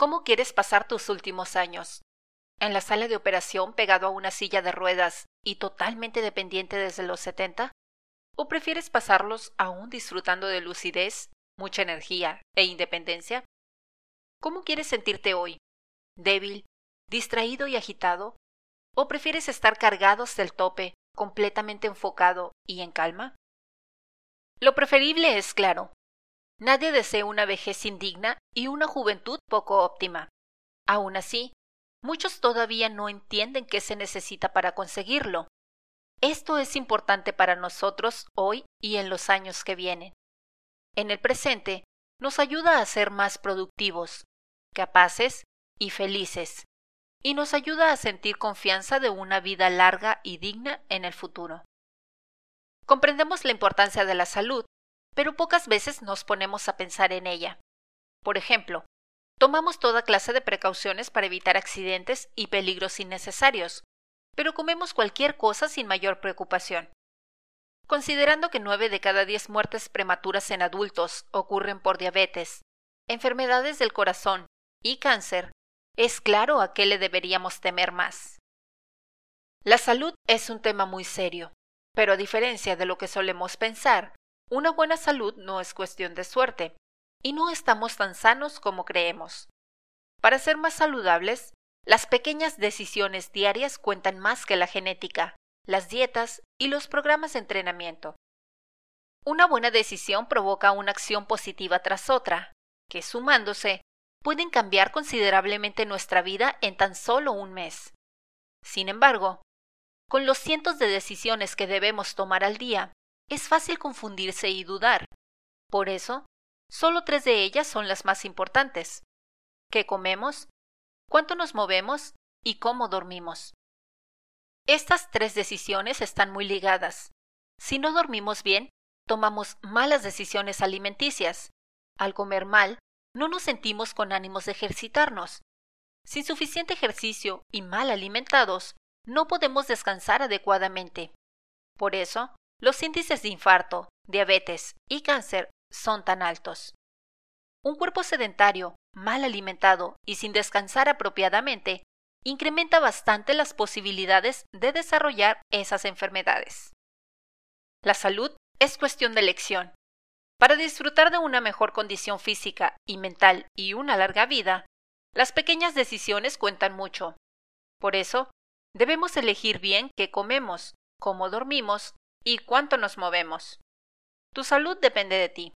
¿Cómo quieres pasar tus últimos años? ¿En la sala de operación pegado a una silla de ruedas y totalmente dependiente desde los 70? ¿O prefieres pasarlos aún disfrutando de lucidez, mucha energía e independencia? ¿Cómo quieres sentirte hoy? ¿Débil, distraído y agitado? ¿O prefieres estar cargado hasta el tope, completamente enfocado y en calma? Lo preferible es claro. Nadie desea una vejez indigna y una juventud poco óptima. Aún así, muchos todavía no entienden qué se necesita para conseguirlo. Esto es importante para nosotros hoy y en los años que vienen. En el presente, nos ayuda a ser más productivos, capaces y felices, y nos ayuda a sentir confianza de una vida larga y digna en el futuro. Comprendemos la importancia de la salud, pero pocas veces nos ponemos a pensar en ella. Por ejemplo, tomamos toda clase de precauciones para evitar accidentes y peligros innecesarios, pero comemos cualquier cosa sin mayor preocupación. Considerando que nueve de cada diez muertes prematuras en adultos ocurren por diabetes, enfermedades del corazón y cáncer, es claro a qué le deberíamos temer más. La salud es un tema muy serio, pero a diferencia de lo que solemos pensar, una buena salud no es cuestión de suerte, y no estamos tan sanos como creemos. Para ser más saludables, las pequeñas decisiones diarias cuentan más que la genética, las dietas y los programas de entrenamiento. Una buena decisión provoca una acción positiva tras otra, que sumándose pueden cambiar considerablemente nuestra vida en tan solo un mes. Sin embargo, con los cientos de decisiones que debemos tomar al día, es fácil confundirse y dudar. Por eso, solo tres de ellas son las más importantes. ¿Qué comemos? cuánto nos movemos y cómo dormimos. Estas tres decisiones están muy ligadas. Si no dormimos bien, tomamos malas decisiones alimenticias. Al comer mal, no nos sentimos con ánimos de ejercitarnos. Sin suficiente ejercicio y mal alimentados, no podemos descansar adecuadamente. Por eso, los índices de infarto, diabetes y cáncer son tan altos. Un cuerpo sedentario, mal alimentado y sin descansar apropiadamente, incrementa bastante las posibilidades de desarrollar esas enfermedades. La salud es cuestión de elección. Para disfrutar de una mejor condición física y mental y una larga vida, las pequeñas decisiones cuentan mucho. Por eso, debemos elegir bien qué comemos, cómo dormimos y cuánto nos movemos. Tu salud depende de ti.